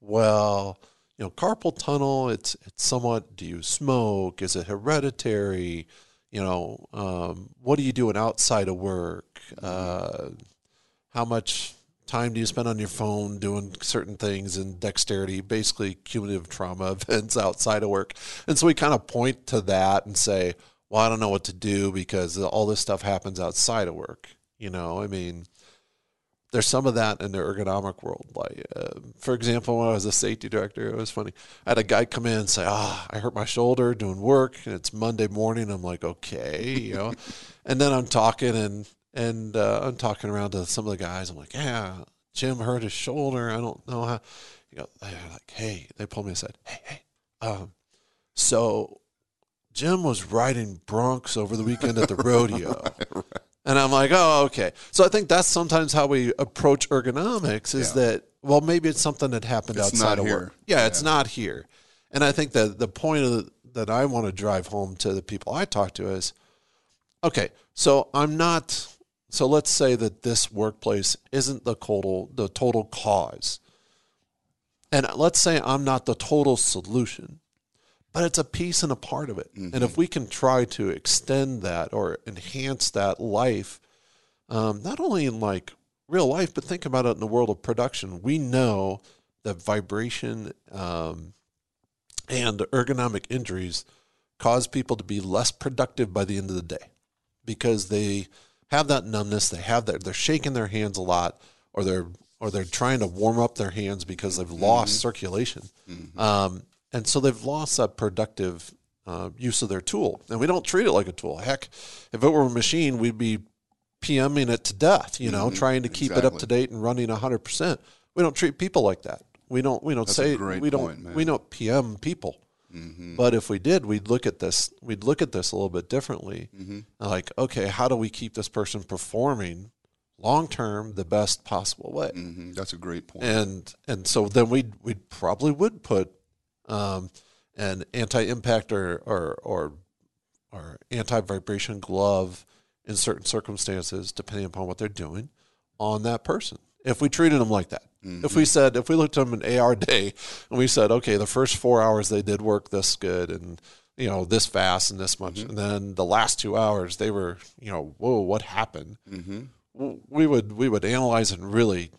well, you know, carpal tunnel, it's, it's somewhat, do you smoke? Is it hereditary? You know, um, what are you doing outside of work? Uh, how much time do you spend on your phone doing certain things and dexterity, basically cumulative trauma events outside of work. And so we kind of point to that and say, well, I don't know what to do because all this stuff happens outside of work. You know, I mean, there's some of that in the ergonomic world. Like, uh, for example, when I was a safety director, it was funny. I had a guy come in and say, "Ah, I hurt my shoulder doing work, and it's Monday morning." I'm like, "Okay," you know, and then I'm talking and and uh, I'm talking around to some of the guys. I'm like, "Yeah, Jim hurt his shoulder. I don't know how." You go, they're like, "Hey," they pulled me aside. "Hey, hey, um, so." Jim was riding broncs over the weekend at the rodeo. And I'm like, oh, okay. So I think that's sometimes how we approach ergonomics is Yeah. that, well, maybe it's something that happened It's outside of here. work. Yeah, it's not here. And I think that the point of the, that I want to drive home to the people I talk to is, okay, so I'm not, so let's say that this workplace isn't the total, the total cause. And let's say I'm not the total solution but it's a piece and a part of it. And if we can try to extend that or enhance that life, um, not only in like real life, but think about it in the world of production. We know that vibration um, and ergonomic injuries cause people to be less productive by the end of the day because they have that numbness. They have that. They're shaking their hands a lot, or they're or they're trying to warm up their hands because they've lost circulation. Um, and so they've lost that productive uh, use of their tool. And we don't treat it like a tool. Heck, if it were a machine, we'd be PMing it to death, you know, trying to keep it up to date and running 100%. We don't treat people like that. We don't we don't That's say we don't man. we don't PM people. Mm-hmm. But if we did, we'd look at this. We'd look at this a little bit differently. Mm-hmm. Like, okay, how do we keep this person performing long term the best possible way? hmm That's a great point. and and so then we we probably would put um, an anti-impact or or or, or anti-vibration glove in certain circumstances, depending upon what they're doing, on that person. If we treated them like that, if we said, if we looked at them an AR day and we said, okay, the first four hours they did work this good and you know this fast and this much, and then the last two hours they were, you know, whoa, what happened? hmm We would we would analyze and really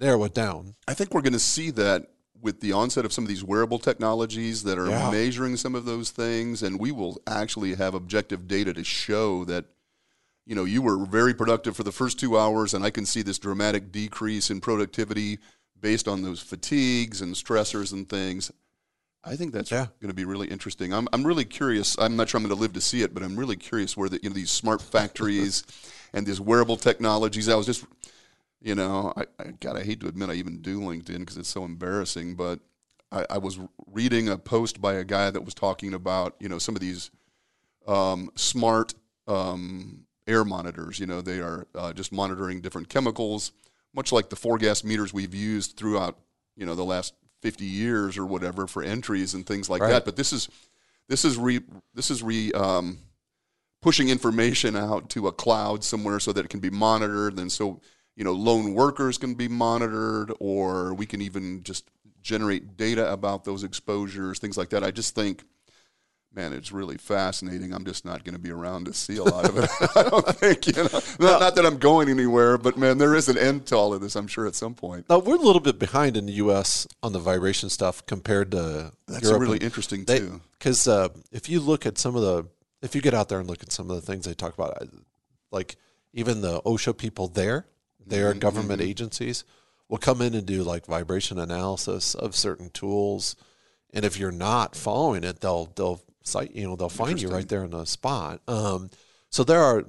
narrow it down. I think we're going to see that with the onset of some of these wearable technologies that are Yeah. measuring some of those things, and we will actually have objective data to show that you know, you were very productive for the first two hours, and I can see this dramatic decrease in productivity based on those fatigues and stressors and things. I think that's Yeah. going to be really interesting. I'm, I'm really curious. I'm not sure I'm going to live to see it, but I'm really curious where the, you know, these smart factories and these wearable technologies. I was just, you know, I, I God, I hate to admit I even do LinkedIn because it's so embarrassing, but I, I was reading a post by a guy that was talking about, you know, some of these um, smart um, air monitors. You know, they are uh, just monitoring different chemicals, much like the four gas meters we've used throughout, you know, the last 50 years or whatever for entries and things like Right. that. But this is this is re this is re um, pushing information out to a cloud somewhere so that it can be monitored, and so you know lone workers can be monitored, or we can even just generate data about those exposures, things like that. I just think man, it's really fascinating. I'm just not going to be around to see a lot of it. I don't think, you know, not, not that I'm going anywhere, but man, there is an end to all of this, I'm sure, at some point. Now we're a little bit behind in the U.S. on the vibration stuff compared to That's Europe. really interesting, they- too. Because uh, if you look at some of the, if you get out there and look at some of the things they talk about, like even the OSHA people there, they Mm-hmm, are government agencies, will come in and do like vibration analysis of certain tools, and if you're not following it, they'll they'll cite you know they'll find you right there in the spot. Um, so there are.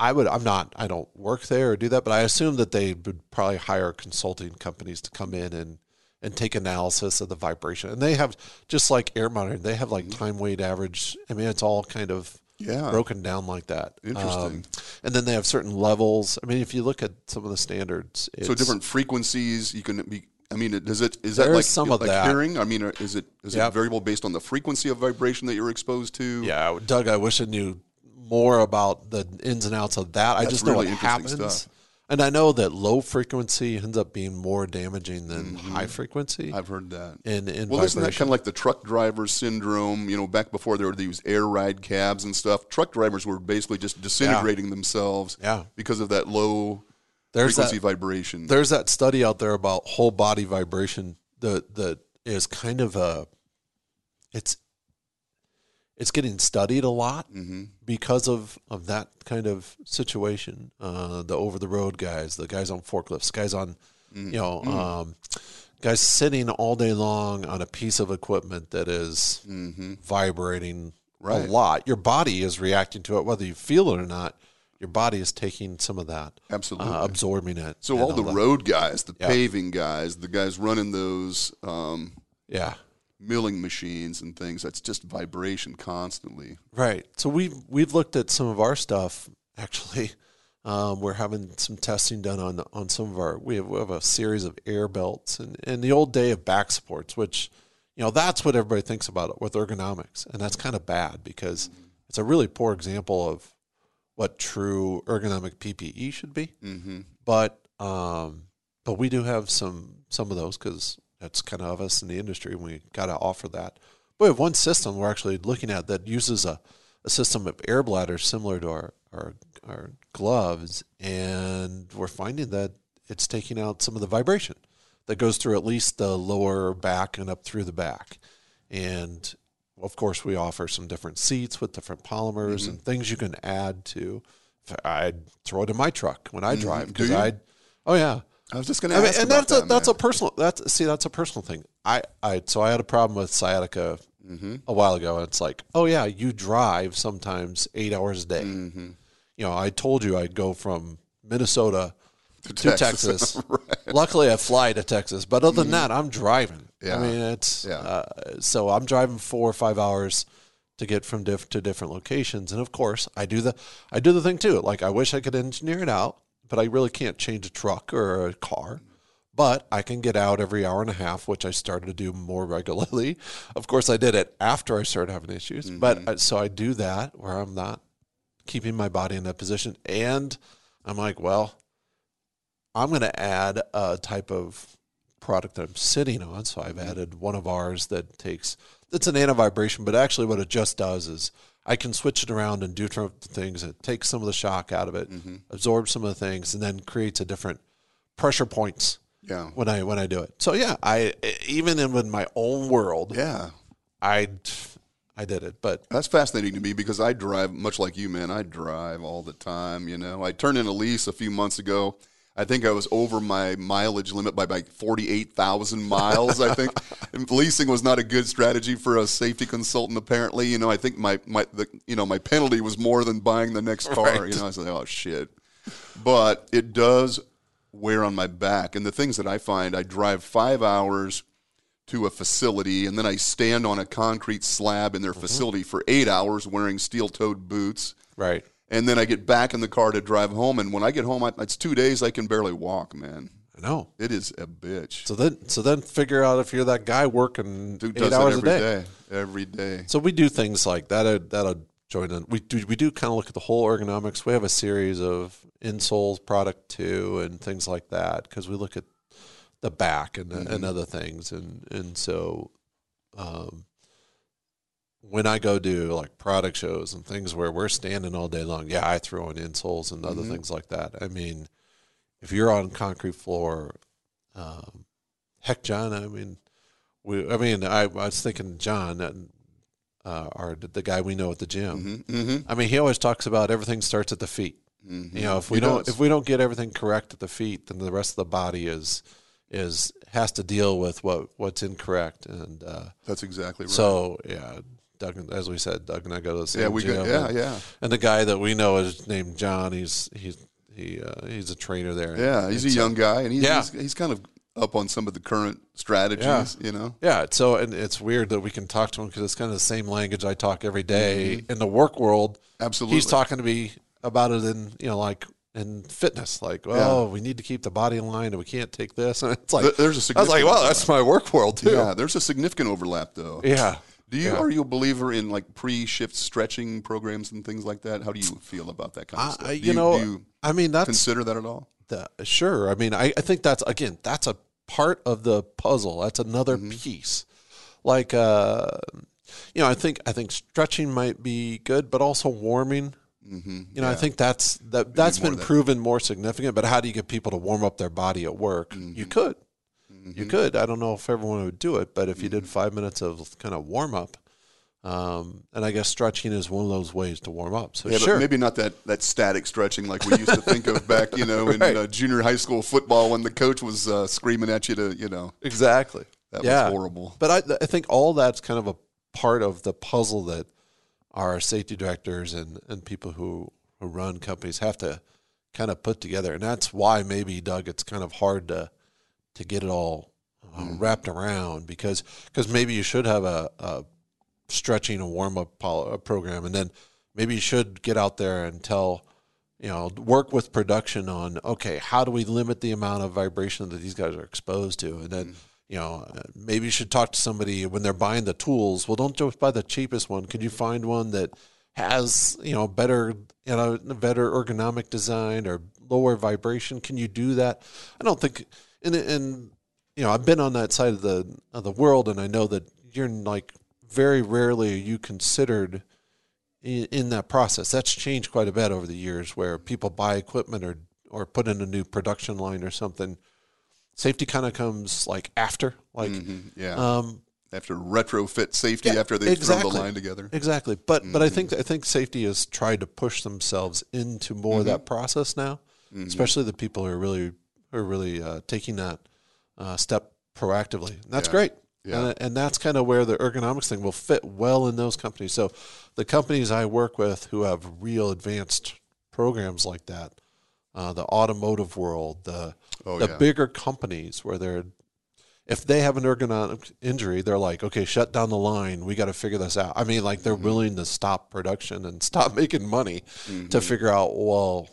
I would. I'm not. I don't work there or do that, but I assume that they would probably hire consulting companies to come in and and take analysis of the vibration. And they have just like air monitoring. They have like time weight average. I mean, it's all kind of Yeah. broken down like that. Um, Interesting. and then they have certain levels. I mean, if you look at some of the standards, it's, So different frequencies, you can be. I mean, does it is that like some of like that. hearing? I mean, is it is Yep. it variable based on the frequency of vibration that you're exposed to? Yeah, Doug, I wish I knew more about the ins and outs of that. I just know really it interesting happens. stuff. And I know that low frequency ends up being more damaging than high frequency. Mm-hmm. I've heard that. in, in Well, isn't that kind of like the truck driver syndrome? You know, back before there were these air ride cabs and stuff, truck drivers were basically just disintegrating themselves Yeah. because of that low There's frequency that, vibration. there's that study out there about whole body vibration that that is kind of a it's it's getting studied a lot Mm-hmm. because of of that kind of situation. Uh, the over the road guys, the guys on forklifts, guys on Mm-hmm. you know um, guys sitting all day long on a piece of equipment that is vibrating Mm-hmm. Right. a lot. Your body is reacting to it, whether you feel it or not. Your body is taking some of that, Absolutely. uh, absorbing it. so and all the that. road guys, the Yeah. paving guys, the guys running those um, yeah. Milling machines and things, that's just vibration constantly. Right. So we've we've looked at some of our stuff. Actually, um, we're having some testing done on on some of our. We have, we have a series of air belts and and the old day of back supports, which you know that's what everybody thinks about it with ergonomics, and that's kind of bad because it's a really poor example of what true ergonomic PPE should be. Mm-hmm. But um, but we do have some some of those because that's kind of us in the industry, and we got to offer that. But we have one system we're actually looking at that uses a, a system of air bladders similar to our, our our gloves, and we're finding that it's taking out some of the vibration that goes through at least the lower back and up through the back, and of course we offer some different seats with different polymers and mm-hmm. things you can add to. I'd throw it in my truck when I mm-hmm. drive Do because? I, oh yeah, I was just going to I mean, ask and that's a that's man. a personal that's see that's a personal thing. I I so I had a problem with sciatica Mm-hmm. a while ago. And it's like, oh yeah, you drive sometimes eight hours a day. Mm-hmm. You know, I told you I'd go from Minnesota To to Texas. Texas. Luckily, I fly to Texas, but other than that, I'm driving. Yeah. I mean, it's Yeah. uh, so I'm driving four or five hours to get from diff- to different locations, and of course, I do the I do the thing too. Like I wish I could engineer it out, but I really can't change a truck or a car. But I can get out every hour and a half, which I started to do more regularly. Of course, I did it after I started having issues, but mm-hmm. I, so I do that where I'm not keeping my body in that position, and I'm like, well, I'm going to add a type of product that I'm sitting on. So I've mm-hmm. added one of ours that takes it's an anti-vibration, but actually what it just does is I can switch it around and do things. It take some of the shock out of it, mm-hmm. absorb some of the things, and then creates a different pressure points Yeah. when I when I do it. So yeah, I even in with my own world, Yeah. I I did it. But That's fascinating to me because I drive much like you, man. I drive all the time. You know, I turned in a lease a few months ago. I think I was over my mileage limit by like forty-eight thousand miles. I think and leasing was not a good strategy for a safety consultant. Apparently, you know, I think my my the, you know my penalty was more than buying the next car. Right. You know, I was like, oh shit. But it does wear on my back, and the things that I find, I drive five hours to a facility and then I stand on a concrete slab in their mm-hmm. facility for eight hours wearing steel toed boots. right. And then I get back in the car to drive home. And when I get home, I, it's two days I can barely walk, man. I know. It is a bitch. So then, so then, figure out if you're that guy working Dude eight hours a every day. day. Every day. So we do things like that. uh, That'll join in. We do. We do kind of look at the whole ergonomics. We have a series of insoles, product two, and things like that because we look at the back and and other things. And and so, um, when I go do like product shows and things where we're standing all day long, yeah, I throw in insoles and other things like that. I mean, if you're on concrete floor, um, heck, John, I mean, we, I mean, I, I was thinking John, and, uh, our the guy we know at the gym. Mm-hmm. I mean, he always talks about everything starts at the feet. Mm-hmm. You know, if we He don't does. if we don't get everything correct at the feet, then the rest of the body is is has to deal with what what's incorrect. And uh, That's exactly right. so, yeah, Doug, as we said, Doug and I go to the same yeah, we gym. got, yeah, and, yeah. and the guy that we know is named John. He's he's he uh, he's a trainer there. Yeah, he's a so- young guy, and he's, Yeah. he's, he's kind of up on some of the current strategies, you know? Yeah, so and it's weird that we can talk to him because it's kind of the same language I talk every day Mm-hmm. in the work world. Absolutely. He's talking to me about it in you know like in fitness, like oh we need to keep the body in line and we can't take this, and it's like Th- there's a I was like, significant well, that's my work world too. Yeah, there's a significant overlap, though. Yeah. Do you Yeah. are you a believer in like pre-shift stretching programs and things like that? How do you feel about that kind of I, stuff? Do you know, do you I mean that's consider that at all? sure. I mean, I, I think that's again, that's a part of the puzzle. That's another Mm-hmm. piece. Like, uh, you know, I think I think stretching might be good, but also warming. Mm-hmm. You know, I think that's that that's been of that. proven more significant. But how do you get people to warm up their body at work? Mm-hmm. You could, you could. I don't know if everyone would do it, but if you did five minutes of kind of warm up, um, and I guess stretching is one of those ways to warm up. So Yeah, sure, but maybe not that, that static stretching like we used to think of back, you know, in Right. uh, junior high school football when the coach was uh, screaming at you to, you know, exactly. that Yeah. was horrible. But I, I think all that's kind of a part of the puzzle that our safety directors and, and people who, who run companies have to kind of put together. And that's why maybe, Doug, it's kind of hard to, to get it all uh, wrapped around because cause maybe you should have a, a stretching a warm up pol- program. And then maybe you should get out there and tell, you know, work with production on, okay, how do we limit the amount of vibration that these guys are exposed to? And then, you know, uh, maybe you should talk to somebody when they're buying the tools. Well, don't just buy the cheapest one. Could you find one that has, you know, better, you know, better ergonomic design or lower vibration? Can you do that? I don't think, and, and, you know, I've been on that side of the, of the world and I know that you're like, very rarely are you considered in, in that process. That's changed quite a bit over the years where people buy equipment or, or put in a new production line or something. Safety kind of comes like after, like, Mhm, Yeah. um, after retrofit safety yeah, after they've thrown the line together. Exactly, but but I Mm-hmm. think I think safety has tried to push themselves into more of Mm-hmm. that process now, especially the people who are really who are really uh, taking that uh, step proactively. And that's Yeah. great, Yeah. and, and that's kind of where the ergonomics thing will fit well in those companies. So the companies I work with who have real advanced programs like that, uh, the automotive world, the Oh, the yeah. bigger companies where they're if they have an ergonomic injury, they're like, okay, shut down the line. We got to figure this out. I mean, like they're Mm-hmm. willing to stop production and stop making money to figure out, well,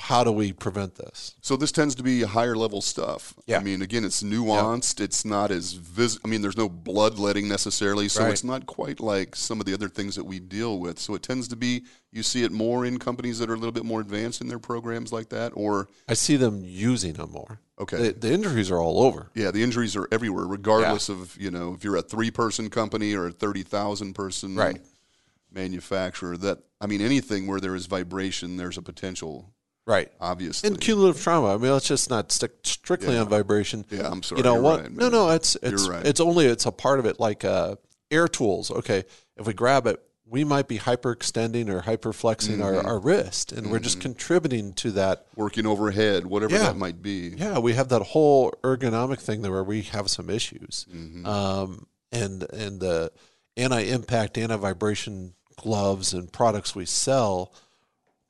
how do we prevent this? So this tends to be higher level stuff. Yeah. I mean, again, it's nuanced. It's not as vis. I mean, there's no bloodletting necessarily, so Right. it's not quite like some of the other things that we deal with. So it tends to be you see it more in companies that are a little bit more advanced in their programs like that, or I see them using them more. Okay. The, the injuries are all over. yeah, the injuries are everywhere, regardless of you know if you're a three person company or a thirty thousand person Right. manufacturer. That I mean, anything where there is vibration, there's a potential. Right. Obviously, And cumulative trauma. I mean, let's just not stick strictly Yeah. on vibration. Yeah, I'm sorry, You know you're what? right, no, no, it's it's right. it's only it's a part of it. Like uh, air tools. Okay, if we grab it, we might be hyperextending or hyperflexing our, our wrist, and we're just contributing to that. Working overhead, whatever Yeah. that might be. Yeah, we have that whole ergonomic thing there where we have some issues, um, and and the anti-impact, anti-vibration gloves and products we sell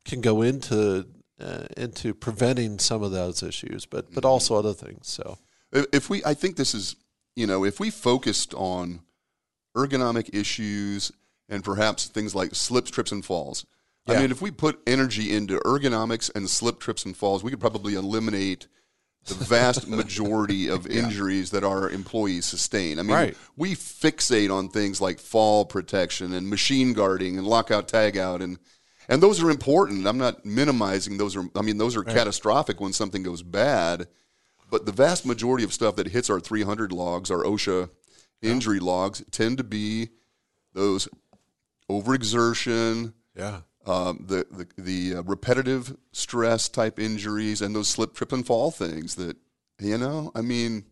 can go into uh, into preventing some of those issues, but but also other things. So If we, I think this is, you know, if we focused on ergonomic issues and perhaps things like slips, trips, and falls. I mean, if we put energy into ergonomics and slip, trips, and falls, we could probably eliminate the vast majority of injuries that our employees sustain. I mean, Right. we fixate on things like fall protection and machine guarding and lockout tagout and and those are important. I'm not minimizing those are I mean those are catastrophic when something goes bad. But the vast majority of stuff that hits our 300 logs, our OSHA injury logs, tend to be those overexertion, yeah, um, the the, the uh, repetitive stress type injuries, and those slip, trip, and fall things. That you know, I mean,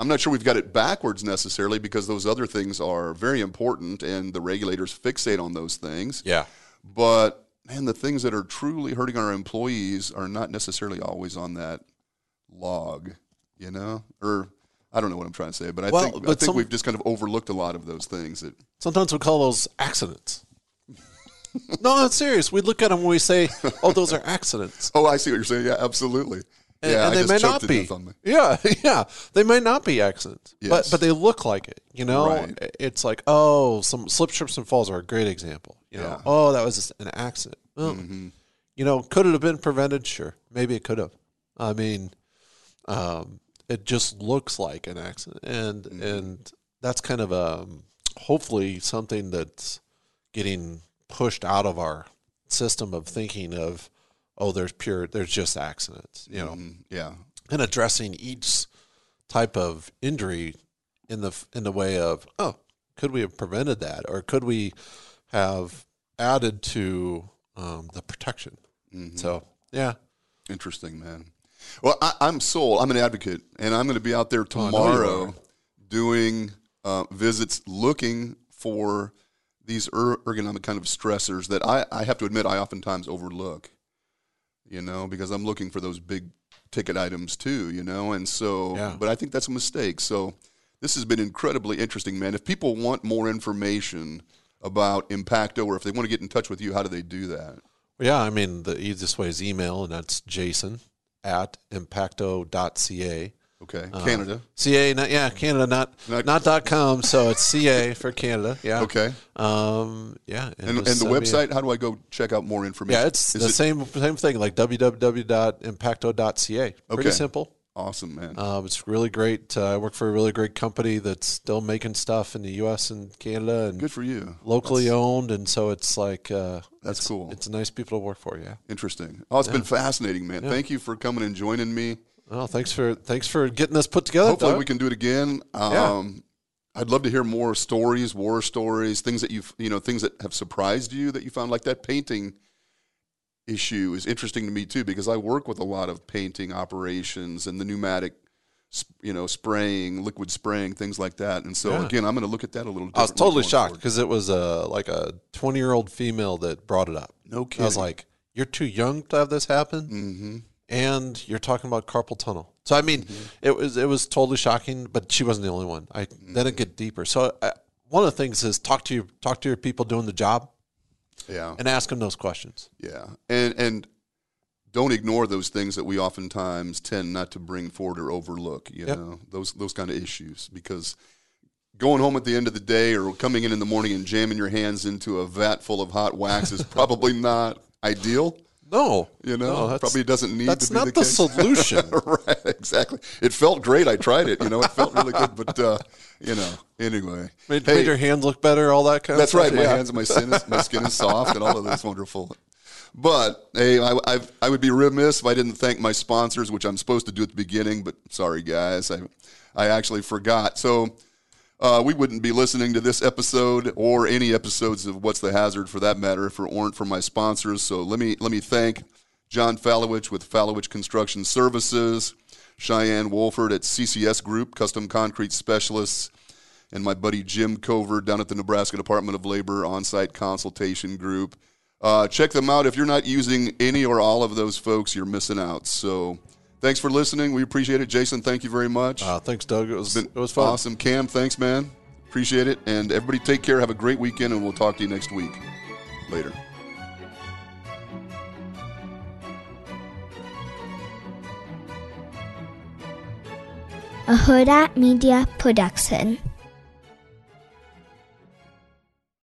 I'm not sure we've got it backwards necessarily because those other things are very important, and the regulators fixate on those things. yeah, But man, the things that are truly hurting our employees are not necessarily always on that log, you know, or. I don't know what I'm trying to say, but I Well, think I think some- we've just kind of overlooked a lot of those things. That Sometimes we call those accidents. no, that's serious. We look at them when we say, "Oh, those are accidents," oh, I see what you're saying. Yeah, absolutely. and, yeah, and they may not be. death on me. Yeah, yeah, they may not be accidents, but but they look like it. You know, Right. it's like oh, some slip, trips, and falls are a great example. You know, Yeah. Mm-hmm. oh, that was an accident. Well, You know, could it have been prevented? Sure, maybe it could have. I mean, um, it just looks like an accident, and Mm-hmm. and that's kind of um, hopefully something that's getting pushed out of our system of thinking of oh, there's pure, there's just accidents. You know, Mm, yeah, and addressing each type of injury in the in the way of oh could we have prevented that or could we have added to um, the protection so yeah interesting, man. Well, I, I'm sold. I'm an advocate, and I'm going to be out there Oh, tomorrow are. doing uh, visits, looking for these er- ergonomic kind of stressors that I, I have to admit I oftentimes overlook. You know, because I'm looking for those big ticket items too. You know, and so, Yeah. but I think that's a mistake. So, this has been incredibly interesting, man. If people want more information about Impacto, or if they want to get in touch with you, how do they do that? yeah i mean the easiest way is email and that's jason at impacto.ca Okay, Uh, Canada. ca not yeah canada not Not- not dot com so it's ca for canada yeah Okay. um yeah And, and just the send me a- website, how do I go check out more information? yeah it's Is the it same same thing like www.impacto.ca pretty Okay. simple awesome, man. Um, it's really great. Uh, I work for a really great company that's still making stuff in the U.S. and Canada and Good for you. locally owned, and so it's like uh, That's it's, cool. It's nice people to work for. Yeah. Interesting. Oh, it's been fascinating, man. Thank you for coming and joining me. Oh, thanks for thanks for getting this put together. Hopefully, Doug. we can do it again. Um, I'd love to hear more stories, war stories, things that you've you know things that have surprised you that you found like that painting issue is interesting to me too because I work with a lot of painting operations and the pneumatic, you know, spraying, liquid spraying, things like that. And so Yeah. again, I'm going to look at that a little. I was totally shocked because it was a like a twenty year old female that brought it up. No kidding. I was like, "You're too young to have this happen." Mm-hmm. and you're talking about carpal tunnel. So I mean, it was it was totally shocking, but she wasn't the only one. I then it get deeper. So uh, one of the things is talk to your talk to your people doing the job Yeah. and ask them those questions. Yeah, and and don't ignore those things that we oftentimes tend not to bring forward or overlook. You Yep. know those those kind of issues because going home at the end of the day or coming in in the morning and jamming your hands into a vat full of hot wax is probably not ideal. No, You know, no, probably doesn't need that's to be not the, the, solution. right, exactly. It felt great. I tried it. You know, it felt really good. But uh, you know, anyway, made, Hey, made your hands look better, all that kind that's of stuff. right. My Yeah. hands and my skin is my skin is soft, and all of that's wonderful. But hey, I, I I would be remiss if I didn't thank my sponsors, which I'm supposed to do at the beginning. But sorry, guys, I I actually forgot. So. Uh, we wouldn't be listening to this episode or any episodes of What's the Hazard for that matter if it weren't for my sponsors. So let me let me thank John Fallowich with Fallowich Construction Services, Cheyenne Wolford at CCS Group, Custom Concrete Specialists, and my buddy Jim Cover down at the Nebraska Department of Labor on site consultation group. Uh, check them out. If you're not using any or all of those folks, you're missing out. So thanks for listening. We appreciate it. Jason, thank you very much. Uh, thanks, Doug. It was Been it was fun. Awesome. Cam, thanks, man. Appreciate it. And everybody take care. Have a great weekend, and we'll talk to you next week. Later. a Hurrdat Media Production.